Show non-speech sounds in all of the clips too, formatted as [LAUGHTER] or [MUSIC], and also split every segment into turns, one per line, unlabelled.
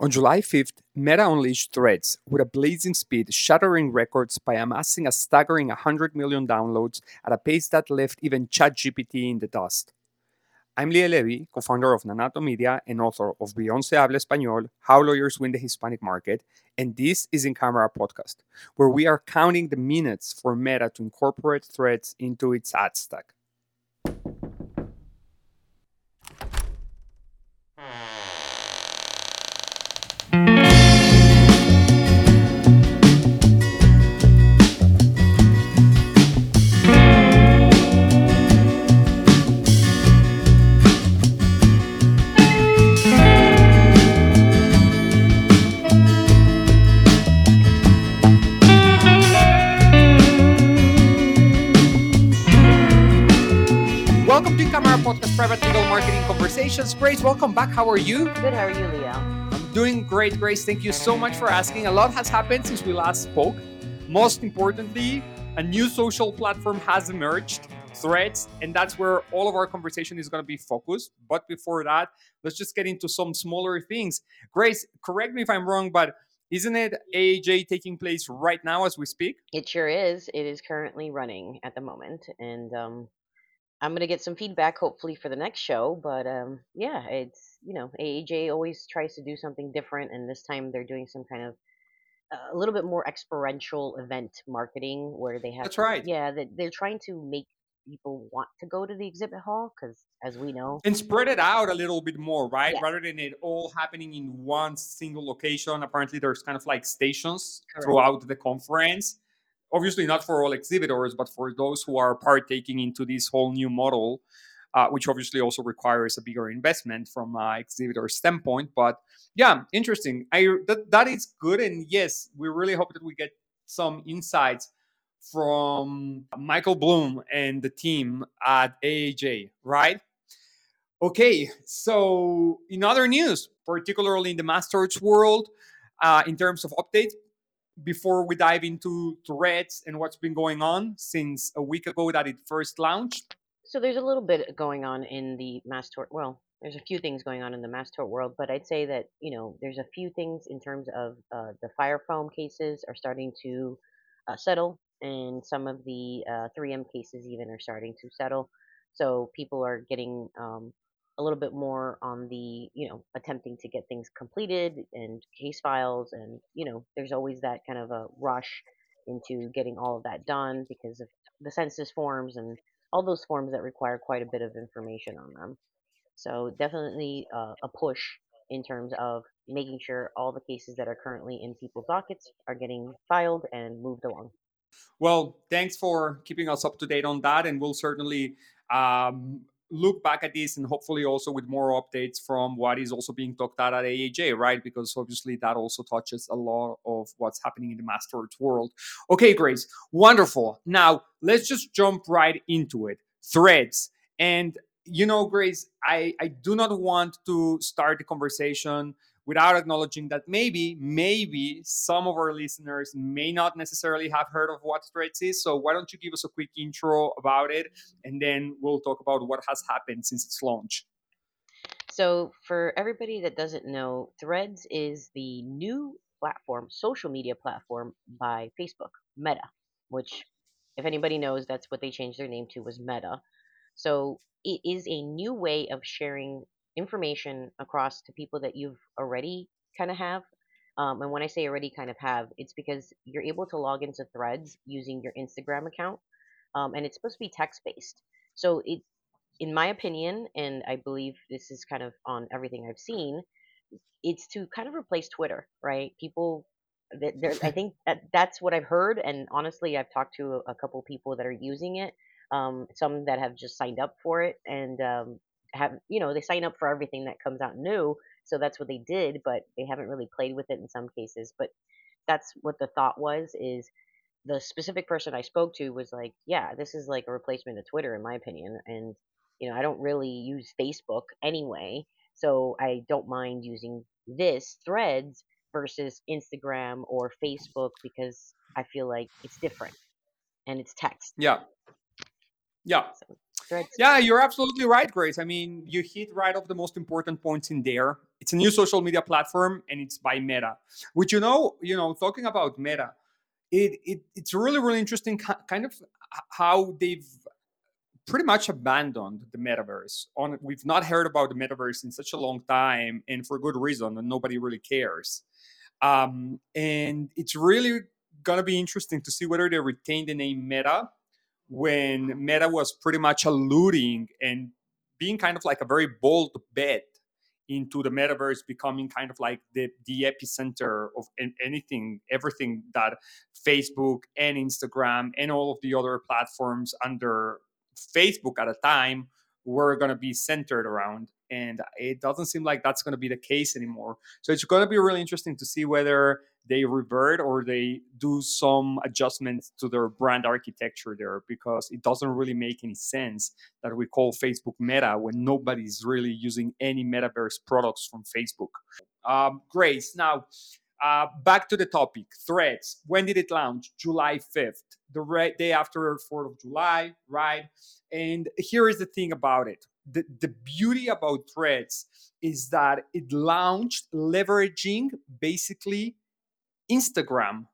On July 5th, Meta unleashed Threads with a blazing speed, shattering records by amassing a staggering 100 million downloads at a pace that left even ChatGPT in the dust. I'm Liel Levy, co founder of Nanato Media and author of Beyond Se Habla Español How Lawyers Win the Hispanic Market. And this is In Camera Podcast, where we are counting the minutes for Meta to incorporate threads into its ad stack. Welcome to Camera Podcast Private Legal Marketing Conversations. Grace, welcome back. How are you?
Good. How are you, Leo?
I'm doing great, Grace. Thank you so much for asking. A lot has happened since we last spoke. Most importantly, a new social platform has emerged, Threads, and that's where all of our conversation is going to be focused. But before that, let's just get into some smaller things. Grace, correct me if I'm wrong, but isn't it AAJ taking place right now as we speak?
It sure is. It is currently running at the moment, and um, I'm gonna get some feedback hopefully for the next show. But um, yeah, it's you know AAJ always tries to do something different, and this time they're doing some kind of uh, a little bit more experiential event marketing where they have
That's right.
yeah that they're trying to make people want to go to the exhibit hall because as we know
and spread it out a little bit more, right?
Yes.
Rather than it all happening in one single location. Apparently, there's kind of like stations
Correct.
throughout the conference. Obviously, not for all exhibitors, but for those who are partaking into this whole new model, uh, which obviously also requires a bigger investment from an exhibitor standpoint. But yeah, interesting. I that, that is good, and yes, we really hope that we get some insights from Michael Bloom and the team at AAJ, right? Okay, so in other news, particularly in the mass torts world, uh, in terms of updates, before we dive into Threads and what's been going on since a week ago that it first launched,
so there's a little bit going on in the mass tort well there's a few things going on in the mass tort world but i'd say that you know there's a few things in terms of uh, the fire foam cases are starting to uh, settle and some of the uh, 3m cases even are starting to settle. So people are getting um, a little bit more on the you know attempting to get things completed and case files and you know there's always that kind of a rush into getting all of that done because of the census forms and all those forms that require quite a bit of information on them. So definitely uh, a push in terms of making sure all the cases that are currently in people's dockets are getting filed and moved along.
Well, thanks for keeping us up to date on that, and we'll certainly um, look back at this and hopefully also with more updates from what is also being talked about at AAJ, right? Because obviously that also touches a lot of what's happening in the mass torts world. Okay, Grace, wonderful. Now let's just jump right into it. Threads. And you know, Grace, I, I do not want to start the conversation without acknowledging that maybe, maybe some of our listeners may not necessarily have heard of what Threads is. So why don't you give us a quick intro about it, and then we'll talk about what has happened since its launch.
So, for everybody that doesn't know, Threads is the new platform, social media platform by Facebook, Meta, which, if anybody knows, that's what they changed their name to was Meta. So, it is a new way of sharing information across to people that you've already kind of have. Um, and when I say already kind of have, it's because you're able to log into Threads using your Instagram account, um, and it's supposed to be text based. So it, in my opinion, and I believe this is kind of on everything I've seen, it's to kind of replace Twitter, right? People, that there, I [LAUGHS] think that that's what I've heard, and honestly, I've talked to a, a couple people that are using it, um, some that have just signed up for it, and um, have you know they sign up for everything that comes out new, so that's what they did, but they haven't really played with it in some cases. But that's what the thought was is the specific person I spoke to was like, yeah, this is like a replacement of Twitter in my opinion, and you know I don't really use Facebook anyway, so I don't mind using this Threads versus Instagram or Facebook because I feel like it's different and it's text.
Yeah. Yeah.
So
Yeah, you're absolutely right, Grace. I mean, you hit right off the most important points in there. It's a new social media platform, and it's by Meta. Which you know, you know, talking about Meta, it, it it's really really interesting, kind of how they've pretty much abandoned the metaverse. On we've not heard about the metaverse in such a long time, and for good reason, and nobody really cares. Um, and it's really gonna be interesting to see whether they retain the name Meta when Meta was pretty much alluding and being kind of like a very bold bet into the metaverse becoming kind of like the, the epicenter of anything everything that facebook and instagram and all of the other platforms under Facebook at a time were going to be centered around. And it doesn't seem like that's going to be the case anymore. So it's going to be really interesting to see whether they revert or they do some adjustments to their brand architecture there because it doesn't really make any sense that we call Facebook Meta when nobody's really using any metaverse products from Facebook. Um, Grace, now uh, back to the topic threads. When did it launch? July 5th, the re- day after 4th of July, right? And here is the thing about it the, the beauty about threads is that it launched leveraging basically Instagram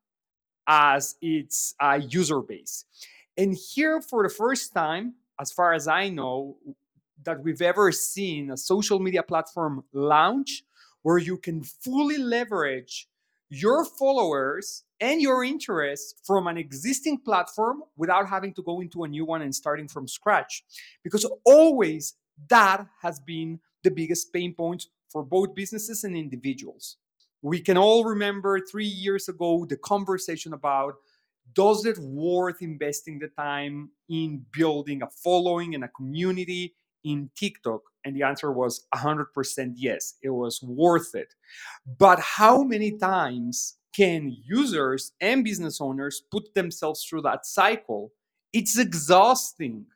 as its uh, user base. And here, for the first time, as far as I know, that we've ever seen a social media platform launch where you can fully leverage your followers and your interests from an existing platform without having to go into a new one and starting from scratch. Because always that has been the biggest pain point for both businesses and individuals. We can all remember three years ago the conversation about does it worth investing the time in building a following and a community in TikTok? And the answer was 100% yes, it was worth it. But how many times can users and business owners put themselves through that cycle? It's exhausting.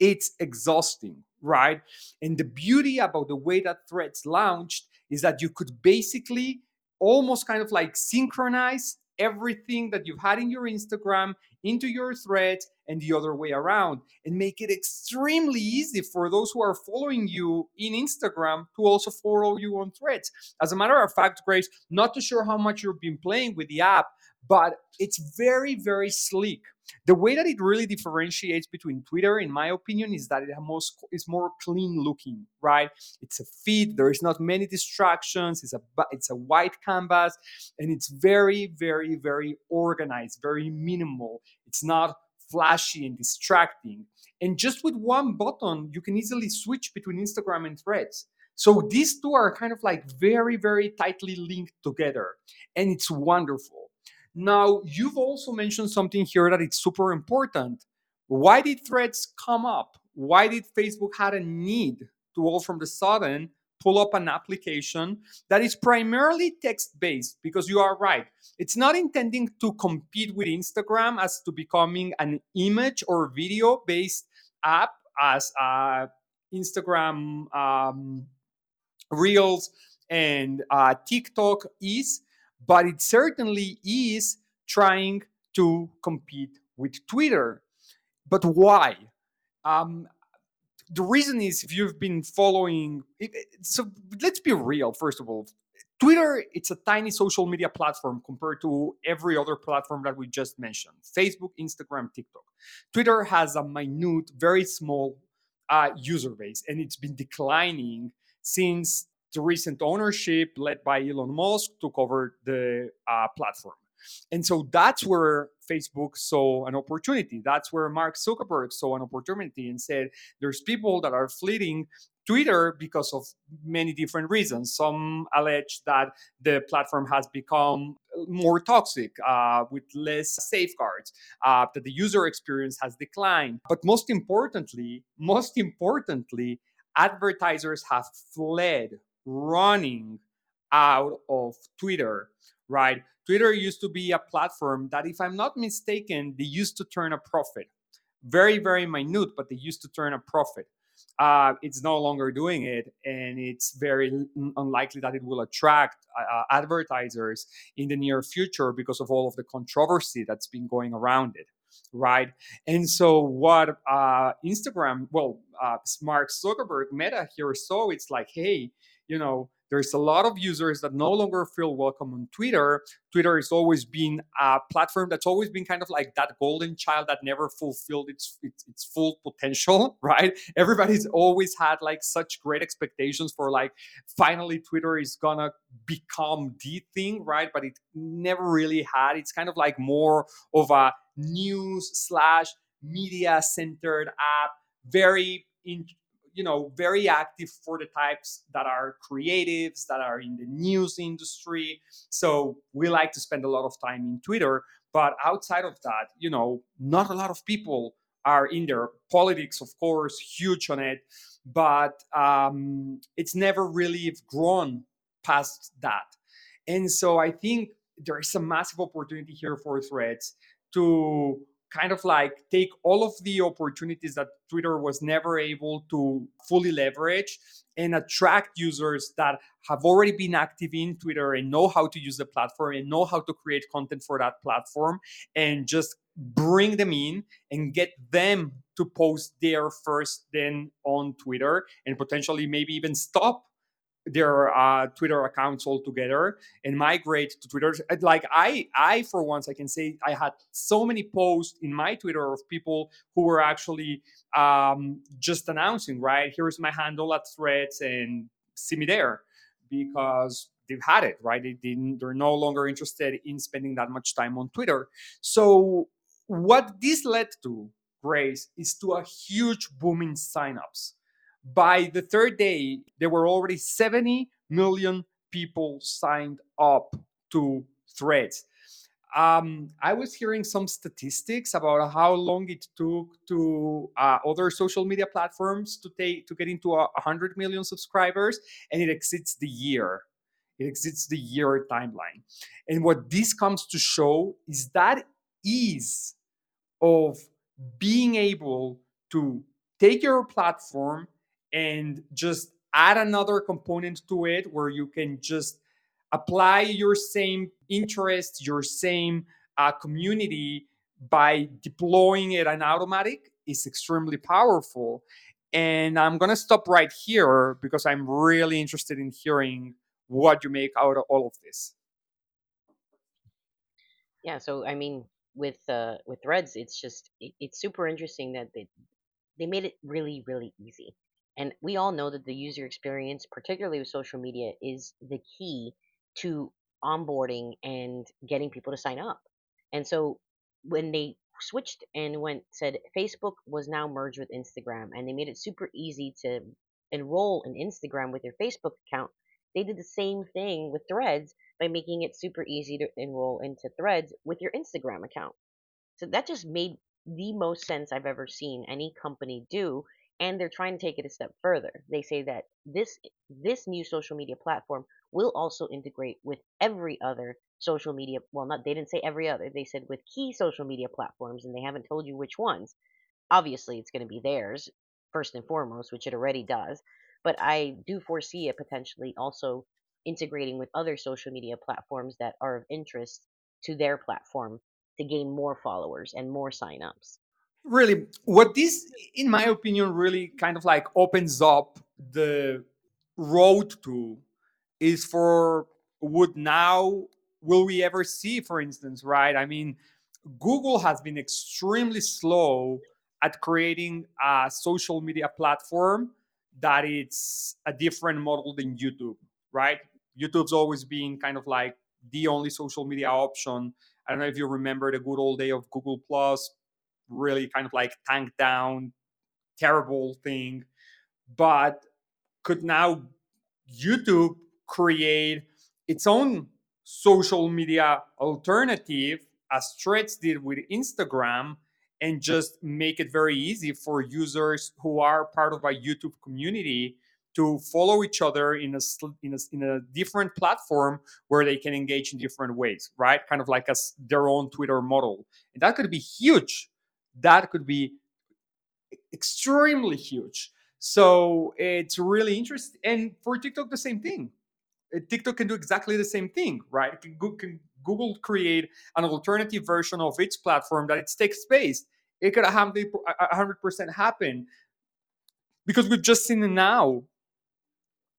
It's exhausting, right? And the beauty about the way that Threads launched is that you could basically almost kind of like synchronize everything that you've had in your Instagram into your threads and the other way around and make it extremely easy for those who are following you in Instagram to also follow you on threads. As a matter of fact, Grace, not too sure how much you've been playing with the app, but it's very, very sleek. The way that it really differentiates between Twitter, in my opinion, is that it most is more clean looking, right? It's a feed. There is not many distractions. It's a it's a white canvas, and it's very, very, very organized, very minimal. It's not flashy and distracting. And just with one button, you can easily switch between Instagram and Threads. So these two are kind of like very, very tightly linked together, and it's wonderful. Now, you've also mentioned something here that it's super important. Why did threads come up? Why did Facebook had a need to all from the sudden pull up an application that is primarily text based? Because you are right. It's not intending to compete with Instagram as to becoming an image or video based app as uh, Instagram um, Reels and uh, TikTok is but it certainly is trying to compete with Twitter. But why? Um, the reason is if you've been following, so let's be real. First of all, Twitter it's a tiny social media platform compared to every other platform that we just mentioned: Facebook, Instagram, TikTok. Twitter has a minute, very small uh, user base, and it's been declining since the recent ownership led by Elon Musk took over the uh, platform. And so that's where Facebook saw an opportunity. That's where Mark Zuckerberg saw an opportunity and said, there's people that are fleeing Twitter because of many different reasons. Some allege that the platform has become more toxic uh, with less safeguards, uh, that the user experience has declined. But most importantly, most importantly, advertisers have fled running out of Twitter, right? Twitter used to be a platform that, if I'm not mistaken, they used to turn a profit. Very, very minute, but they used to turn a profit. Uh, it's no longer doing it, and it's very unlikely that it will attract uh, uh, advertisers in the near future because of all of the controversy that's been going around it right? And so what uh, Instagram, well, uh, Mark Zuckerberg, Meta here saw, it's like, hey, you know there's a lot of users that no longer feel welcome on Twitter. Twitter has always been a platform that's always been kind of like that golden child that never fulfilled its its, its full potential, [LAUGHS] right? Everybody's always had like such great expectations for like finally Twitter is gonna become the thing, right? But it never really had. It's kind of like more of a news slash media centered app, very in, you know very active for the types that are creatives that are in the news industry. So we like to spend a lot of time in twitter but outside of that you know not a lot of people are in there. Politics of course huge on it but um, it's never really grown past that. And so i think there is a massive opportunity here for threads to kind of like take all of the opportunities that Twitter was never able to fully leverage and attract users that have already been active in Twitter and know how to use the platform and know how to create content for that platform and just bring them in and get them to post there first then on Twitter and potentially maybe even stop their uh, Twitter accounts all together and migrate to Twitter. Like I, I for once, I can say I had so many posts in my Twitter of people who were actually um, just announcing, right? Here's my handle at Threads, and see me there, because they've had it, right? They didn't. They're no longer interested in spending that much time on Twitter. So what this led to, Grace, is to a huge boom in signups by the third day, there were already 70 million people signed up to threads. Um, I was hearing some statistics about how long it took to uh, other social media platforms to take to get into a 100 million subscribers, and it exceeds the year. It exceeds the year timeline. And what this comes to show is that ease of being able to take your platform and just add another component to it where you can just apply your same interest, your same uh, community by deploying it in automatic is extremely powerful. And I'm going to stop right here because I'm really interested in hearing what you make out of all of this.
Yeah, so I mean, with uh, with Threads, it's just it, it's super interesting that they they made it really really easy. And we all know that the user experience, particularly with social media, is the key to onboarding and getting people to sign up. And so when they switched and went said Facebook was now merged with Instagram and they made it super easy to enroll in Instagram with your Facebook account, they did the same thing with Threads by making it super easy to enroll into Threads with your Instagram account. So that just made the most sense I've ever seen any company do and they're trying to take it a step further. They say that this this new social media platform will also integrate with every other social media well not they didn't say every other they said with key social media platforms and they haven't told you which ones obviously it's going to be theirs first and foremost which it already does but i do foresee it potentially also integrating with other social media platforms that are of interest to their platform to gain more followers and more signups
really what this in my opinion really kind of like opens up the road to is for would now will we ever see for instance right? I mean google has been extremely slow at creating a social media platform that it's a different model than youtube right? Youtube's always been kind of like the only social media option. I don't know if you remember the good old day of google plus really kind of like tanked down, terrible thing. But could now YouTube create its own social media alternative as Threads did with Instagram and just make it very easy for users who are part of a YouTube community to follow each other in a, in a, in a different platform where they can engage in different ways, right? Kind of like as their own Twitter model. And that could be huge that could be extremely huge. So it's really interesting. And for TikTok, the same thing. Uh, TikTok can do exactly the same thing, right? Can, can Google create an alternative version of its platform that it's text based? It could 100% happen because we've just seen it now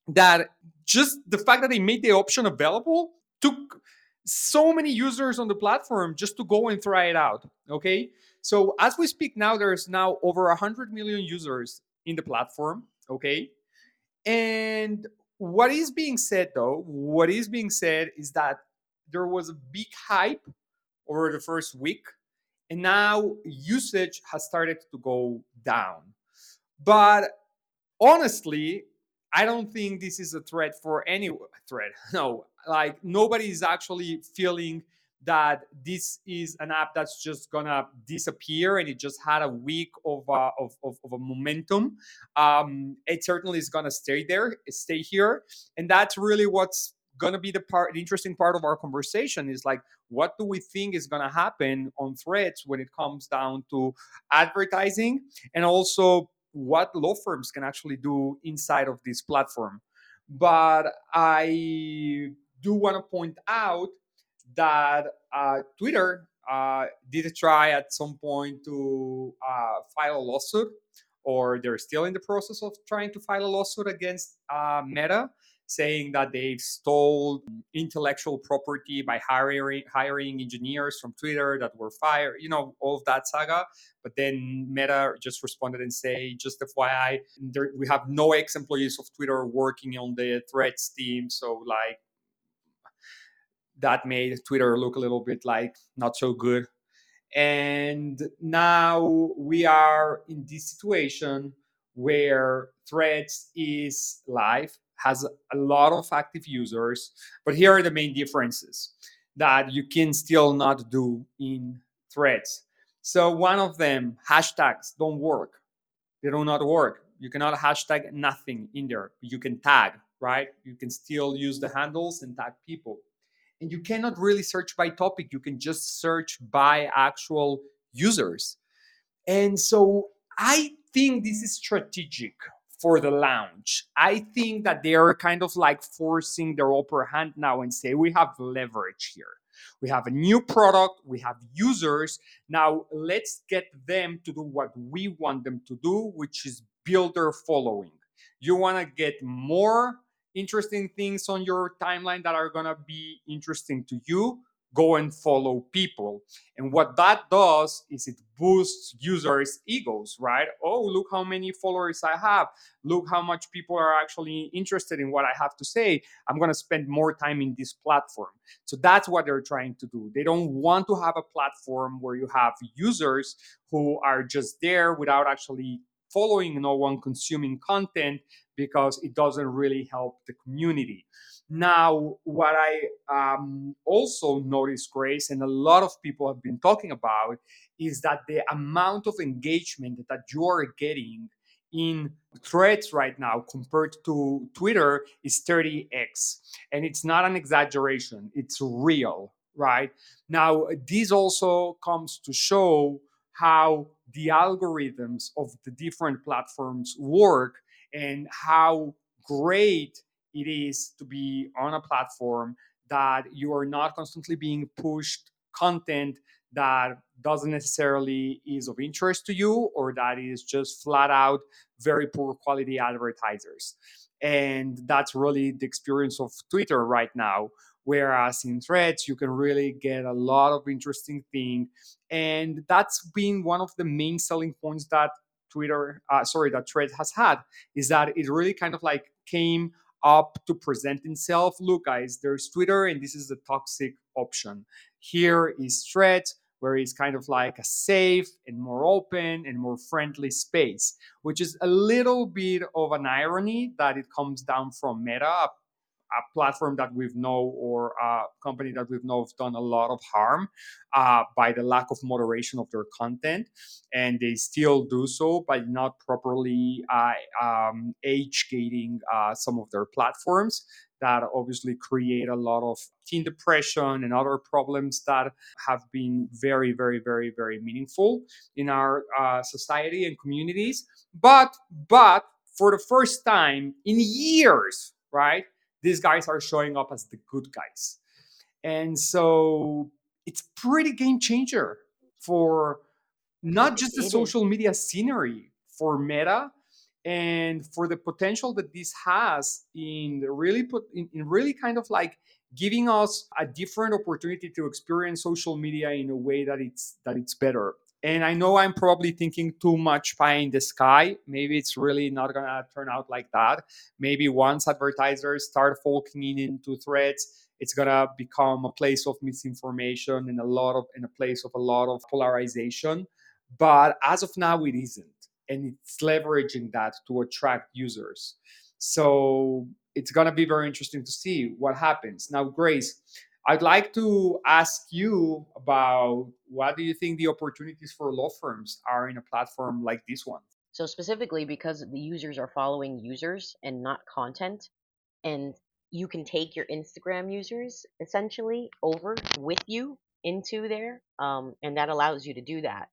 that just the fact that they made the option available took so many users on the platform just to go and try it out. Okay. So as we speak now, there's now over 100 million users in the platform. Okay. And what is being said though, what is being said is that there was a big hype over the first week, and now usage has started to go down. But honestly, I don't think this is a threat for any threat. [LAUGHS] No, like nobody is actually feeling that this is an app that's just gonna disappear and it just had a week of uh, of, of, of, a momentum. Um, it certainly is gonna stay there, stay here, and that's really what's gonna be the part, the interesting part of our conversation is like, what do we think is gonna happen on Threads when it comes down to advertising, and also what law firms can actually do inside of this platform. But I do want to point out that uh, Twitter uh, did try at some point to uh, file a lawsuit, or they're still in the process of trying to file a lawsuit against uh, Meta saying that they've stole intellectual property by hiring hiring engineers from Twitter that were fired, you know, all of that saga. But then Meta just responded and say, just FYI, there, we have no ex-employees of Twitter working on the Threads team. So like that made Twitter look a little bit like not so good. And now we are in this situation where Threads is live has a lot of active users. But here are the main differences that you can still not do in threads. So one of them, hashtags don't work. They do not work. You cannot hashtag nothing in there. You can tag, right? You can still use the handles and tag people. And you cannot really search by topic. You can just search by actual users. And so I think this is strategic for the launch. I think that they are kind of like forcing their upper hand now and say, we have leverage here. We have a new product, we have users. Now let's get them to do what we want them to do, which is build their following. You want to get more interesting things on your timeline that are going to be interesting to you go and follow people. And what that does is it boosts users' egos, right? Oh, look how many followers I have. Look how much people are actually interested in what I have to say. I'm going to spend more time in this platform. So that's what they're trying to do. They don't want to have a platform where you have users who are just there without actually following no one consuming content because it doesn't really help the community. Now, what I um, also noticed, Grace, and a lot of people have been talking about, is that the amount of engagement that you are getting in threads right now compared to Twitter is 30x. And it's not an exaggeration, it's real, right? Now, this also comes to show how the algorithms of the different platforms work and how great it is to be on a platform that you are not constantly being pushed content that doesn't necessarily is of interest to you or that is just flat out very poor quality advertisers. And that's really the experience of twitter right now whereas in threads you can really get a lot of interesting things and that's been one of the main selling points that twitter uh, sorry that thread has had is that it really kind of like came up to present himself. Look, guys, there's Twitter, and this is the toxic option. Here is Threads, where it's kind of like a safe and more open and more friendly space, which is a little bit of an irony that it comes down from Meta, a platform that we've know or a company that we've know have done a lot of harm uh, by the lack of moderation of their content, and they still do so by not properly uh, um, age gating uh, some of their platforms that obviously create a lot of teen depression and other problems that have been very, very, very, very meaningful in our uh, society and communities. But, but for the first time in years, right? These guys are showing up as the good guys. And so it's pretty game changer for not just the social media scenery for Meta and for the potential that this has in really put in, in really kind of like giving us a different opportunity to experience social media in a way that it's that it's better and I know I'm probably thinking too much pie in the sky. Maybe it's really not gonna turn out like that. Maybe once advertisers start focusing into threads, it's gonna become a place of misinformation and a lot of in a place of a lot of polarization. But as of now, it isn't, and it's leveraging that to attract users. So it's gonna be very interesting to see what happens. Now, Grace, I'd like to ask you about what do you think the opportunities for law firms are in a platform like this one?
So specifically because the users are following users and not content, and you can take your Instagram users essentially over with you into there, um, and that allows you to do that.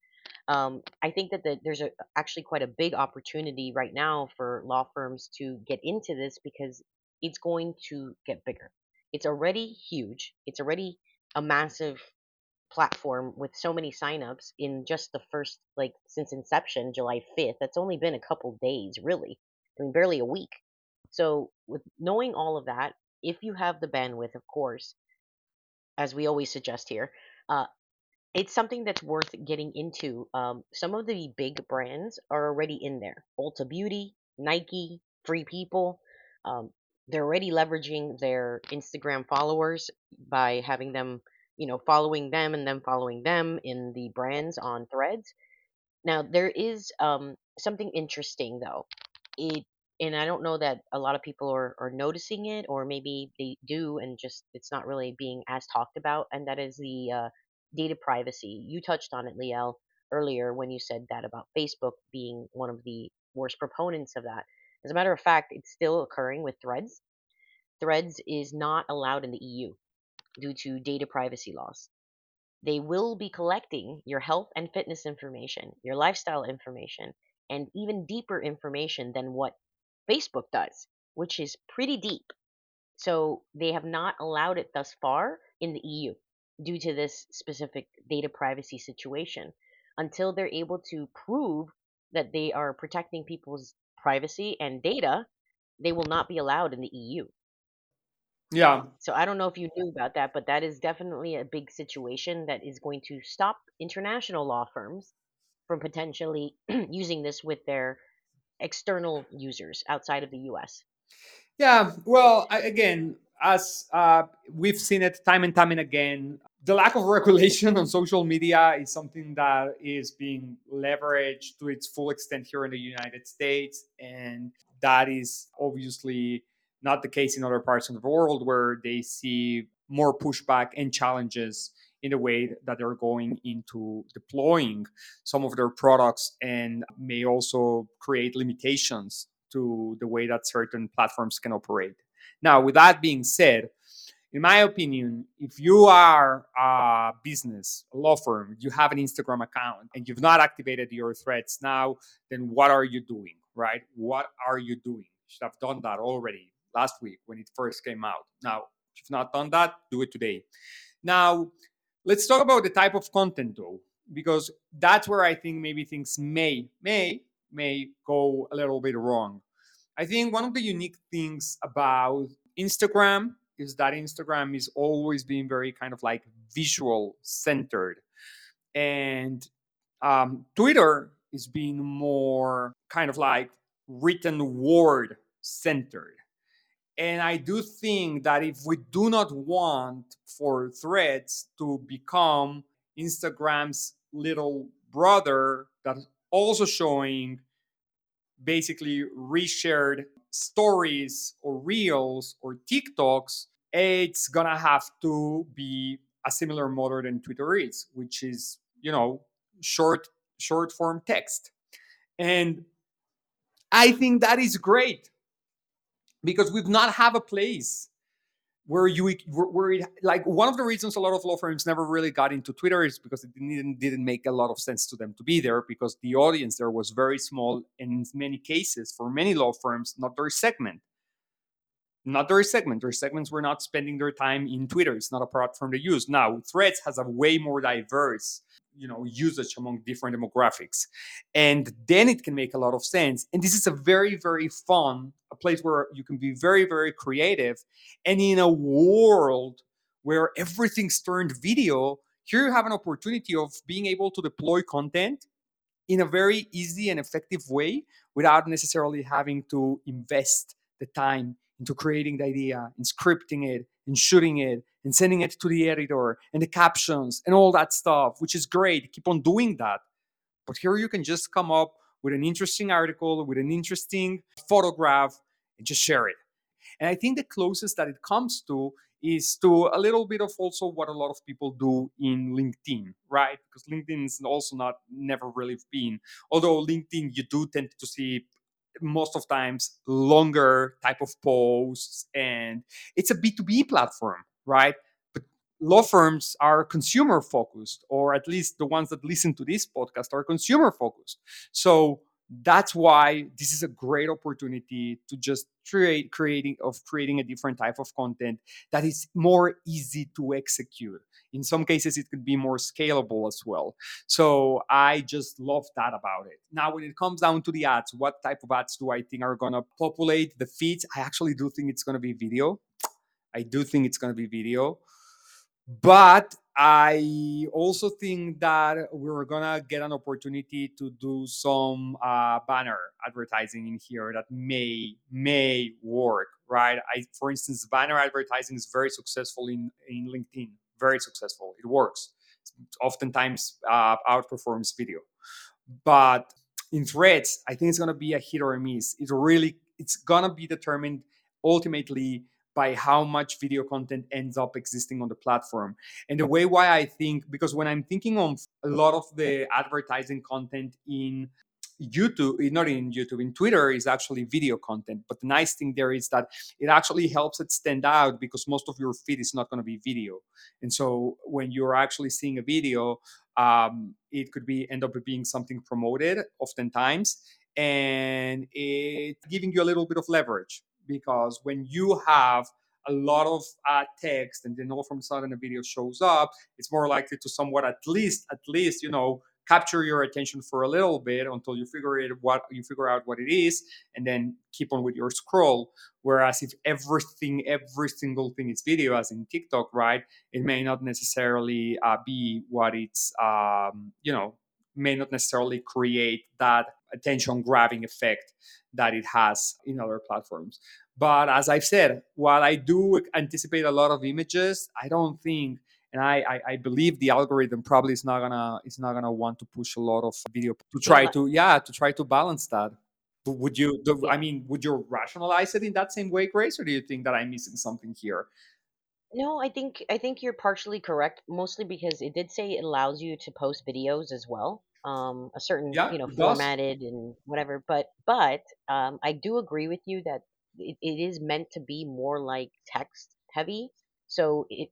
Um, I think that the, there's a, actually quite a big opportunity right now for law firms to get into this because it's going to get bigger. It's already huge. It's already a massive platform with so many signups in just the first like since inception, July 5th. That's only been a couple days, really. I mean, barely a week. So, with knowing all of that, if you have the bandwidth, of course, as we always suggest here, uh, it's something that's worth getting into. Um, some of the big brands are already in there. Ulta Beauty, Nike, Free People. Um, they're already leveraging their Instagram followers by having them, you know, following them and then following them in the brands on threads. Now, there is um, something interesting though. It and I don't know that a lot of people are, are noticing it, or maybe they do, and just it's not really being as talked about, and that is the uh, data privacy. You touched on it, Liel, earlier when you said that about Facebook being one of the worst proponents of that. As a matter of fact, it's still occurring with Threads. Threads is not allowed in the EU due to data privacy laws. They will be collecting your health and fitness information, your lifestyle information, and even deeper information than what Facebook does, which is pretty deep. So they have not allowed it thus far in the EU due to this specific data privacy situation until they're able to prove that they are protecting people's privacy and data, they will not be allowed in the EU.
Yeah.
So I don't know if you knew about that, but that is definitely a big situation that is going to stop international law firms from potentially [CLEARS THROAT] using this with their external users outside of the US.
Yeah, well, again, as uh, we've seen it time and time and again, the lack of regulation [LAUGHS] on social media is something that is being leveraged to its full extent here in the United States. And that is obviously not the case in other parts of the world where they see more pushback and challenges in the way that they're going into deploying some of their products and may also create limitations to the way that certain platforms can operate. Now, with that being said, in my opinion, if you are a business, a law firm, you have an Instagram account and you've not activated your threads now, then what are you doing, right? What are you doing? You should have done that already last week when it first came out. Now, if you've not done that, do it today. Now, let's talk about the type of content though, because that's where I think maybe things may, may, may go a little bit wrong. I think one of the unique things about Instagram is that Instagram is always being very kind of like visual centered. And um, Twitter is being more kind of like written word centered. And I do think that if we do not want for threads to become Instagram's little brother that's also showing basically reshared stories or reels or TikToks, it's gonna have to be a similar model than Twitter is, which is, you know, short short form text. And I think that is great because we've not have a place where you where it, like one of the reasons a lot of law firms never really got into Twitter is because it didn't didn't make a lot of sense to them to be there because the audience there was very small and in many cases for many law firms not their segment. Not their segment. Their segments were not spending their time in Twitter. It's not a platform they use. Now, Threads has a way more diverse, you know, usage among different demographics. And then it can make a lot of sense. And this is a very, very fun, a place where you can be very, very creative. And in a world where everything's turned video, here you have an opportunity of being able to deploy content in a very easy and effective way without necessarily having to invest the time into creating the idea and scripting it and shooting it and sending it to the editor and the captions and all that stuff, which is great. Keep on doing that. But here you can just come up with an interesting article, with an interesting photograph, and just share it. And I think the closest that it comes to is to a little bit of also what a lot of people do in LinkedIn, right? Because LinkedIn is also not never really been. Although LinkedIn, you do tend to see most of times longer type of posts, and it's a B two B platform, right? But law firms are consumer focused, or at least the ones that listen to this podcast are consumer focused. So that's why this is a great opportunity to just create creating of creating a different type of content that is more easy to execute. In some cases it could be more scalable as well. So i just love that about it. Now when it comes down to the ads what type of ads do i think are going to populate the feeds? I actually do think it's going to be video. I do think it's going to be video. But I also think that we're gonna get an opportunity to do some uh, banner advertising in here that may may work, right? I, for instance, banner advertising is very successful in in LinkedIn, very successful. It works. Oftentimes uh, outperforms video, but in Threads, I think it's gonna be a hit or a miss. It's really it's gonna be determined ultimately by how much video content ends up existing on the platform. And the way why I think, because when I'm thinking of a lot of the advertising content in YouTube, eh, not in YouTube, in Twitter is actually video content. But the nice thing there is that it actually helps it stand out because most of your feed is not going to be video. And so when you're actually seeing a video, um, it could be end up being something promoted oftentimes and it giving you a little bit of leverage because when you have a lot of uh, text and then all from a sudden a video shows up, it's more likely to somewhat at least at least you know capture your attention for a little bit until you figure it what you figure out what it is and then keep on with your scroll. Whereas if everything every single thing is video as in tiktok right it may not necessarily uh, be what it's um, you know may not necessarily create that attention grabbing effect that it has in other platforms. But as I've said, while I do anticipate a lot of images, I don't think and I, I, I believe the algorithm probably is not gonna is not gonna want to push a lot of video to try to yeah to try to balance that. Would you? Do, I mean, would you rationalize it in that same way, Grace, or do you think that I'm missing something here?
No, I think I think you're partially correct, mostly because it did say it allows you to post videos as well um, a certain
Yeah,
you know
it does.
formatted and whatever. But but um, I do agree with you that it, it is meant to be more like text heavy. So it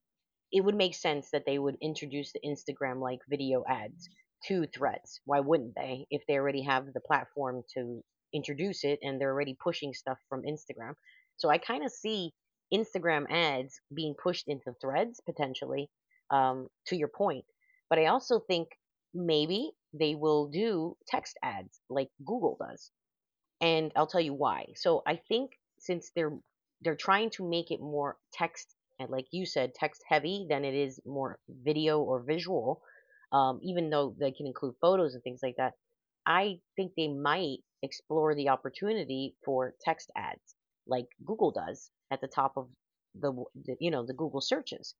it would make sense that they would introduce the Instagram like video ads to Threads. Why wouldn't they? If they already have the platform to introduce it and they're already pushing stuff from Instagram. So I kind of see Instagram ads being pushed into Threads potentially. Um, to your point, but I also think maybe they will do text ads like Google does. And I'll tell you why. So I think since they're they're trying to make it more text and like you said, text heavy than it is more video or visual, um, even though they can include photos and things like that. I think they might explore the opportunity for text ads like Google does at the top of the, the you know the Google searches.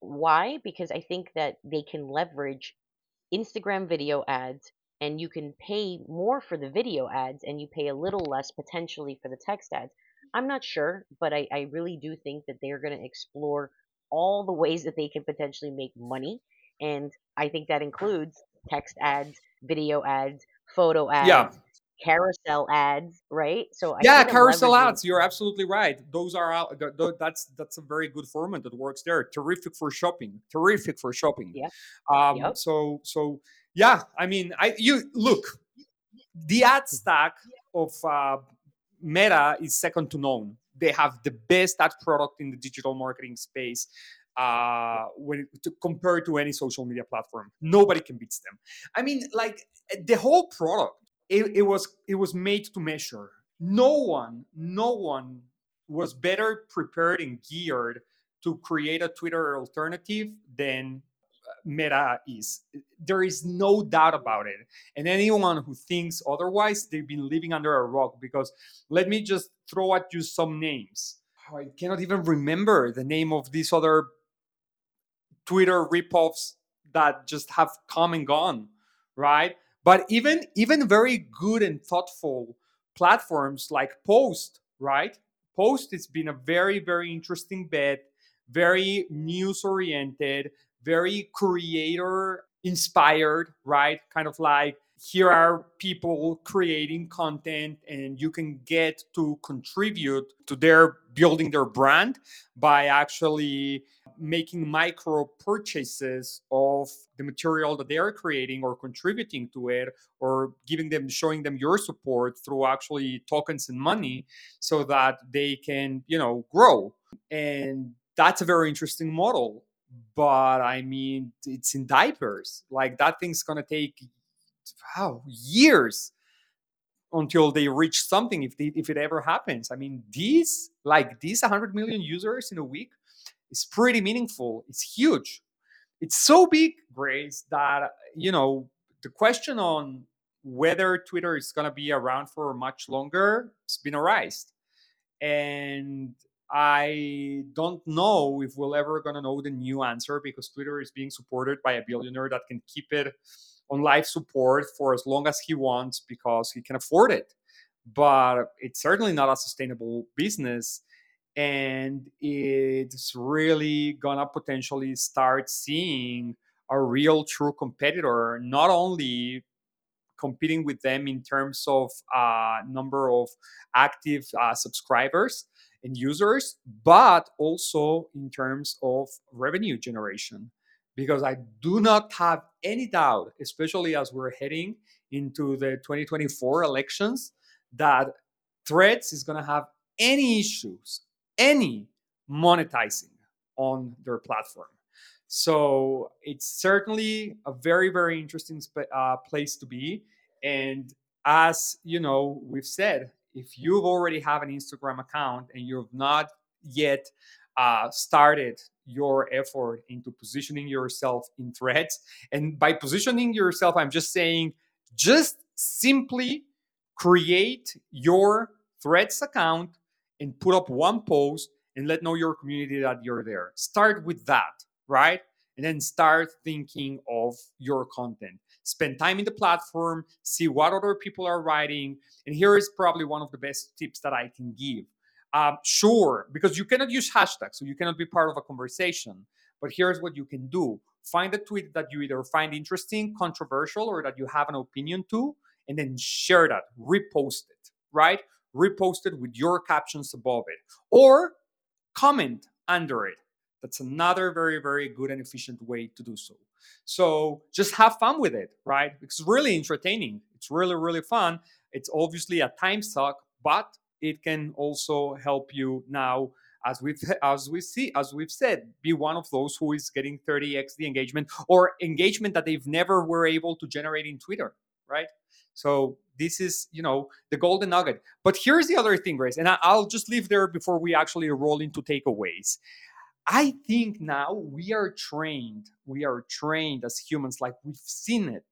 Why? Because I think that they can leverage Instagram video ads and you can pay more for the video ads and you pay a little less potentially for the text ads. I'm not sure, but I, I really do think that they're going to explore all the ways that they can potentially make money. And I think that includes text ads, video ads, photo ads,
Yeah,
ads, carousel ads, right? So I
Yeah, carousel ads. You're absolutely right. Those are out. th- th- That's that's a very good format that works there. Terrific for shopping. Terrific for shopping.
Yeah.
Um.
yep,
So so yeah. I mean, I you look the ad stack of uh, Meta is second to none. they have the best ad product in the digital marketing space uh, when to compare to any social media platform. Nobody can beat them. I mean, like the whole product, it, it was it was made to measure. No one, no one was better prepared and geared to create a Twitter alternative than uh, Meta is. There is no doubt about it. And anyone who thinks otherwise, they've been living under a rock because let me just throw at you some names. I cannot even remember the name of these other Twitter ripoffs that just have come and gone, right? But even even very good and thoughtful platforms like Post, right? Post has been a very very interesting bet, very news oriented, very creator inspired, right? Kind of like here are people creating content and you can get to contribute to their building their brand by actually making micro purchases of the material that they are creating or contributing to it or giving them showing them your support through actually tokens and money so that they can you know grow. And that's a very interesting model but i mean it's in diapers. Like that thing's gonna take wow years until they reach something if they, if it ever happens. I mean these like these 100 million users in a week is pretty meaningful. It's huge. It's so big grace that you know the question on whether twitter is going to be around for much longer has been arised. And i don't know if we're ever going to know the new answer because twitter is being supported by a billionaire that can keep it on life support for as long as he wants because he can afford it. But it's certainly not a sustainable business. And it's really gonna potentially start seeing a real true competitor, not only competing with them in terms of uh, number of active uh, subscribers and users, but also in terms of revenue generation because I do not have any doubt, especially as we're heading into the 2024 elections, that Threads is going to have any issues, any monetizing on their platform. So it's certainly a very, very interesting uh, place to be. And as you know, we've said, if you've already have an Instagram account and you've not yet uh, started your effort into positioning yourself in threads. And by positioning yourself, I'm just saying just simply create your threads account and put up one post and let know your community that you're there. Start with that, right? And then start thinking of your content. Spend time in the platform, see what other people are writing. And here is probably one of the best tips that I can give um, sure, because you cannot use hashtags, so you cannot be part of a conversation. But here's what you can do find a tweet that you either find interesting, controversial, or that you have an opinion to, and then share that, repost it, right? Repost it with your captions above it, or comment under it. That's another very, very good and efficient way to do so. So just have fun with it, right? It's really entertaining. It's really, really fun. It's obviously a time suck, but it can also help you now as we've [LAUGHS] as we see as we've said be one of those who is getting 30x the engagement or engagement that they've never were able to generate in twitter right? So this is you know the golden nugget. But here's the other thing grace and i'll just leave there before we actually roll into takeaways. I think now we are trained we are trained as humans like we've seen it.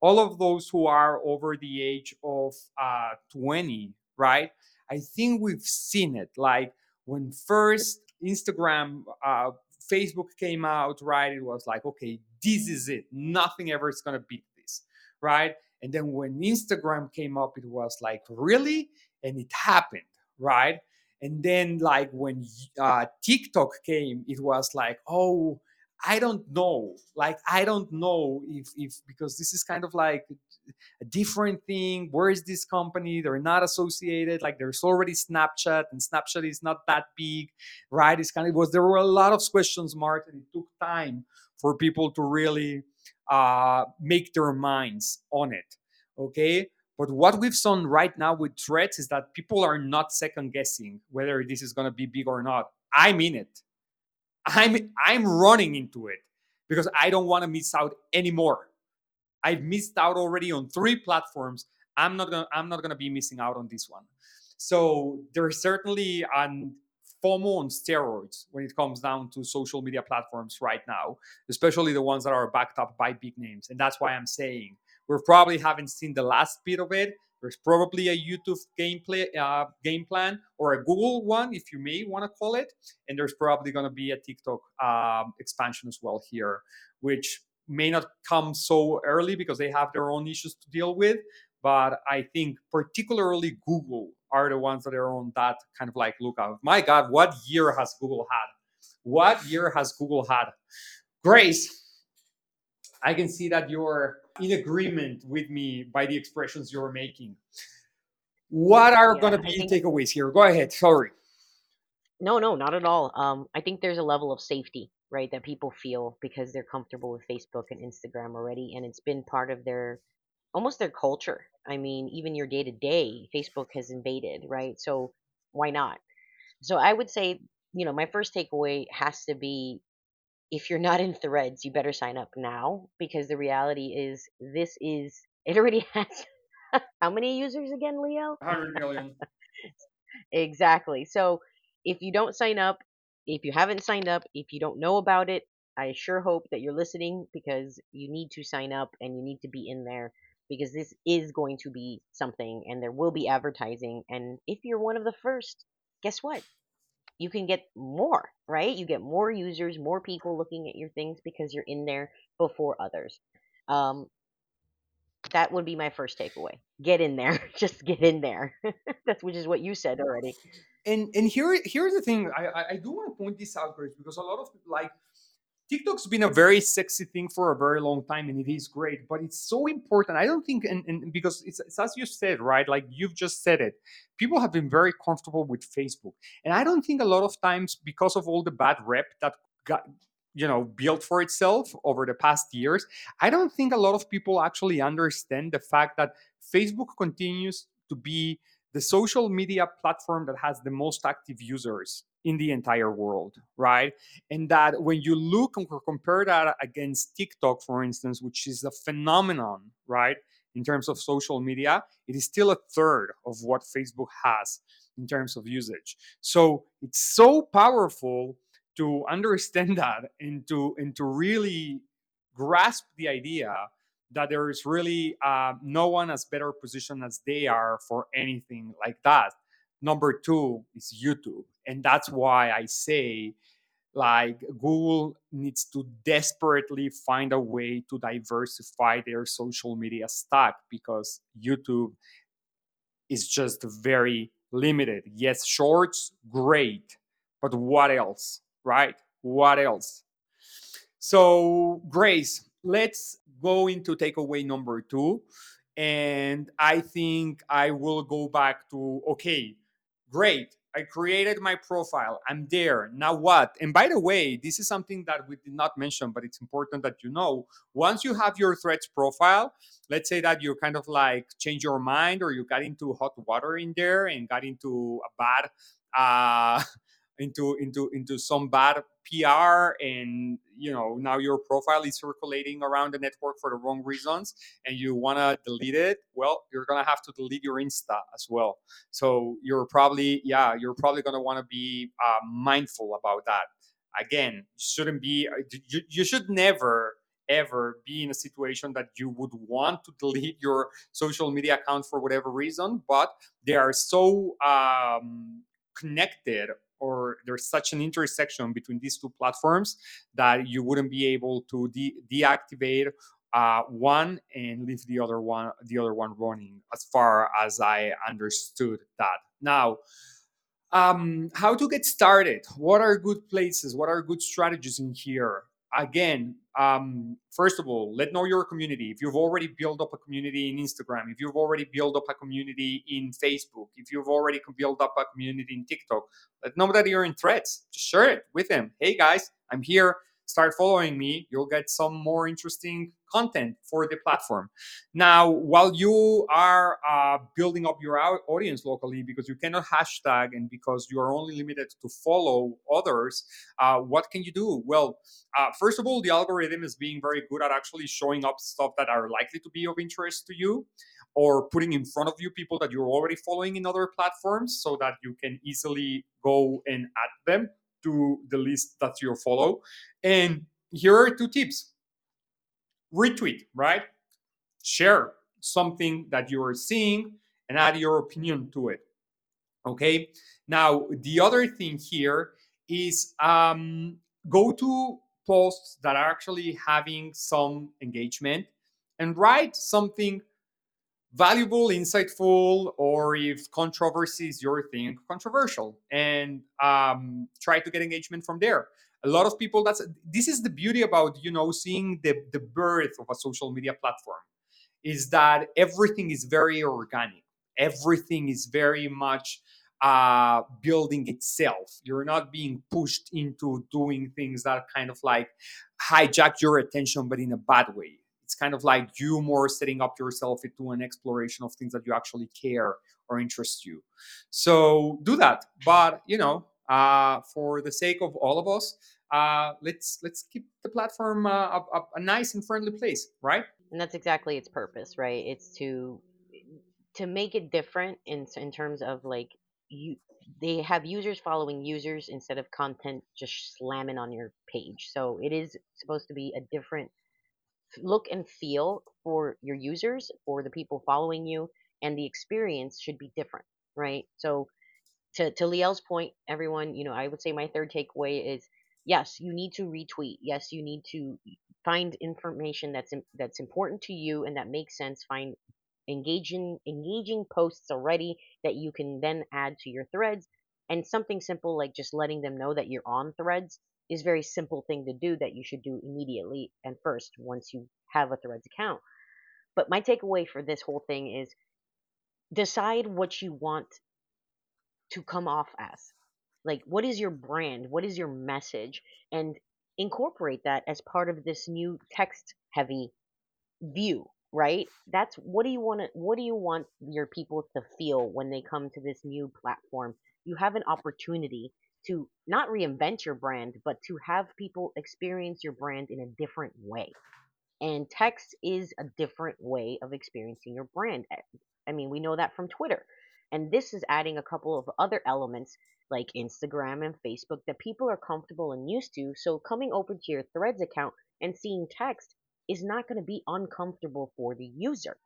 All of those who are over the age of uh, 20 right I think we've seen it. Like when first Instagram, uh, Facebook came out, right? It was like, okay, this is it. Nothing ever is gonna beat this, right? And then when Instagram came up, it was like, really? And it happened, right? And then like when uh, TikTok came, it was like, oh, I don't know. Like I don't know if if because this is kind of like a different thing. Where is this company? They're not associated. Like there's already Snapchat, and Snapchat is not that big, right? It's kind of it was there were a lot of questions marks, and it took time for people to really uh, make their minds on it. Okay, But what we've seen right now with threads is that people are not second guessing whether this is going to be big or not. I'm in it. I'm I'm running into it because I don't want to miss out anymore. I've missed out already on three platforms. I'm not gonna I'm not gonna be missing out on this one. So there's certainly an FOMO on steroids when it comes down to social media platforms right now, especially the ones that are backed up by big names. And that's why I'm saying we probably haven't seen the last bit of it. There's probably a YouTube gameplay uh, game plan or a Google one, if you may want to call it, and there's probably going to be a TikTok um, expansion as well here, which may not come so early because they have their own issues to deal with. But I think particularly Google are the ones that are on that kind of like lookout. My God, what year has Google had? What year has Google had? Grace, I can see that you're in agreement with me by the expressions you're making. What are
Yeah,
going to be
think
takeaways here? Go ahead. Sorry.
no, no, not at all. Um, I think there's a level of safety, right, that people feel because they're comfortable with Facebook and Instagram already, and it's been part of their almost their culture. I mean, even your day to day, Facebook has invaded, right? So why not? So I would say, you know, my first takeaway has to be if you're not in threads, you better sign up now because the reality is this is [LAUGHS] it already has [LAUGHS] how many users again, Liel?
100 million. [LAUGHS]
Exactly. So if you don't sign up, if you haven't signed up, if you don't know about it, I sure hope that you're listening because you need to sign up and you need to be in there because this is going to be something and there will be advertising. And if you're one of the first, guess what? You can get more, right? You get more users, more people looking at your things because you're in there before others. Um, that would be my first takeaway. Get in there. [LAUGHS] Just get in there. [LAUGHS] That's which is what you said already.
and and here here's the thing I, I do want to point this out Grace, because a lot of like TikTok's been a very sexy thing for a very long time and it is great, but it's so important. I don't think, and, and because it's, it's as you said, right? Like you've just said it, people have been very comfortable with Facebook. And I don't think a lot of times, because of all the bad rep that got, you know, built for itself over the past years, I don't think a lot of people actually understand the fact that Facebook continues to be the social media platform that has the most active users in the entire world, right? and that when you look and compare that against TikTok, for instance, which is a phenomenon, right, in terms of social media, it is still a third of what Facebook has in terms of usage. So it's so powerful to understand [LAUGHS] that and to and to really grasp the idea that there is really uh, no one as better positioned as they are for anything like that. Number two is YouTube, and that's why I say like Google needs to desperately find a way to diversify their social media stack because YouTube is just very limited. Yes, shorts, great, but what else, right? What else? So, Grace, let's go into takeaway number two. And I think I will go back to okay, great. I created my profile. I'm there. Now what? And by the way, this is something that we did not mention, but it's important that you know. Once you have your threads profile, let's say that you kind of like change your mind or you got into hot water in there and got into a bad uh [LAUGHS] into into into some bad PR and you know now your profile is circulating around the network for the wrong reasons and you want to delete it well you're going to have to delete your insta as well. So you're probably yeah you're probably going to want to be uh, mindful about that. Again you shouldn't be uh, you, you should never ever be in a situation that you would want to delete your social media account for whatever reason but they are so um, connected or there's such an intersection between these two platforms that you wouldn't be able to de- deactivate uh, one and leave the other one the other one running as far as i understood that. Now um, how to get started? What are good places? What are good strategies in here again um, first of all let know your community. If you've already built up a community in instagram if you've already built up a community in facebook if you've already built up a community in tiktok let know that you're in threads just share it with them. Hey guys i'm here. Start following me. You'll get some more interesting content for the platform. Now, while you are uh, building up your audience locally because you cannot hashtag and because you are only limited to follow others, uh, what can you do? Well, uh, first of all, the algorithm is being very good at actually showing up stuff that are likely to be of interest to you or putting in front of you people that you're already following in other platforms so that you can easily go and add them to the list that you follow. And here are two tips retweet, right? Share something that you are seeing and add your opinion to it. Okay. Now, the other thing here is um, go to posts that are actually having some engagement and write something valuable, insightful, or if controversy is your thing, controversial, and um, try to get engagement from there. A lot of people. That's this is the beauty about you know seeing the the birth of a social media platform, is that everything is very organic. Everything is very much uh, building itself. You're not being pushed into doing things that kind of like hijack your attention, but in a bad way it's kind of like you more setting up yourself into an exploration of things that you actually care or interest you so do that but you know uh, for the sake of all of us let's let's keep the platform uh, a, a, a nice and friendly place right?
And that's exactly its purpose right? It's to to make it different in in terms of like you they have users following users instead of content just slamming on your page. So it is supposed to be a different look and feel for your users, for the people following you, and the experience should be different, right? So to to Liel's point, everyone, you know, I would say my third takeaway is yes, you need to retweet. Yes, you need to find information that's that's important to you and that makes sense. Find engaging engaging posts already that you can then add to your threads and something simple like just letting them know that you're on threads is very simple thing to do that you should do immediately and first once you have a Threads account. But my takeaway for this whole thing is decide what you want to come off as. Like, what is your brand? What is your message? And incorporate that as part of this new text heavy view right that's what do you want to what do you want your people to feel when they come to this new platform you have an opportunity to not reinvent your brand, but to have people experience your brand in a different way. And text is a different way of experiencing your brand. I mean, we know that from Twitter. And this is adding a couple of other elements like Instagram and Facebook that people are comfortable and used to. So coming over to your Threads account and seeing text is not going to be uncomfortable for the user.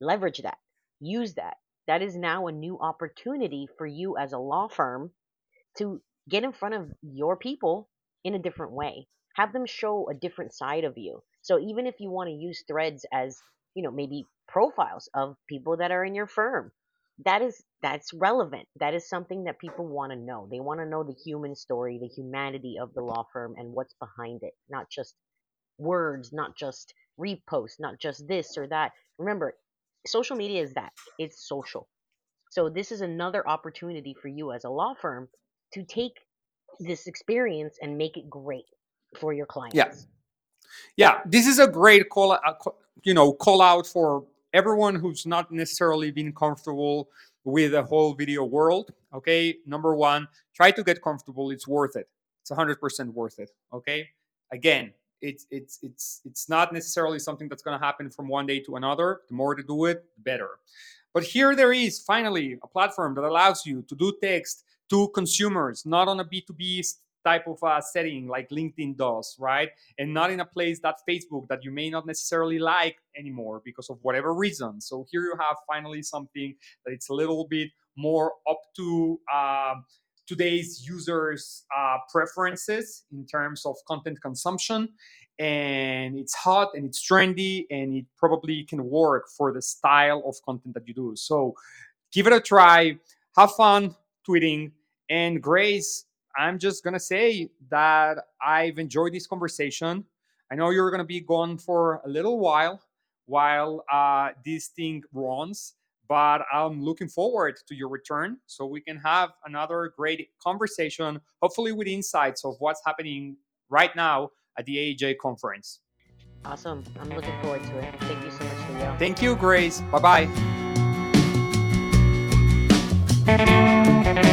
Leverage that. Use that. That is now a new opportunity for you as a law firm to get in front of your people in a different way. Have them show a different side of you. So even if you want to use threads as, you know, maybe profiles of people that are in your firm, that is that's relevant. That is something that people want to know. They want to know the human story, the humanity of the law firm and what's behind it, not just words, not just reposts, not just this or that. Remember, social media is that. It's social. So this is another opportunity for you as a law firm to take this experience and make it great for your clients.
Yeah. Yeah, this is a great call, uh, you know, call out for everyone who's not necessarily been comfortable with the whole video world. Okay, number one, try to get comfortable. It's worth it. It's 100% worth it. Okay, again, it's it's it's it's not necessarily something that's going to happen from one day to another. The more to do it, the better. But here there is finally a platform that allows you to do text to consumers, not on a B2B type of uh, setting like LinkedIn does, right? And not in a place that Facebook that you may not necessarily like anymore because of whatever reason. So here you have finally something that it's a little bit more up to uh, today's users' uh, preferences in terms of content consumption. And it's hot and it's trendy and it probably can work for the style of content that you do. So give it a try, have fun, tweeting. And Grace, I'm just going to say that I've enjoyed this conversation. I know you're going to be gone for a little while while uh, this thing runs, but I'm looking forward to your return so we can have another great conversation, hopefully with insights of what's happening right now at the AAJ conference.
Awesome. I'm looking forward to it. Thank you so much, Liel.
Thank you, Grace. Bye bye.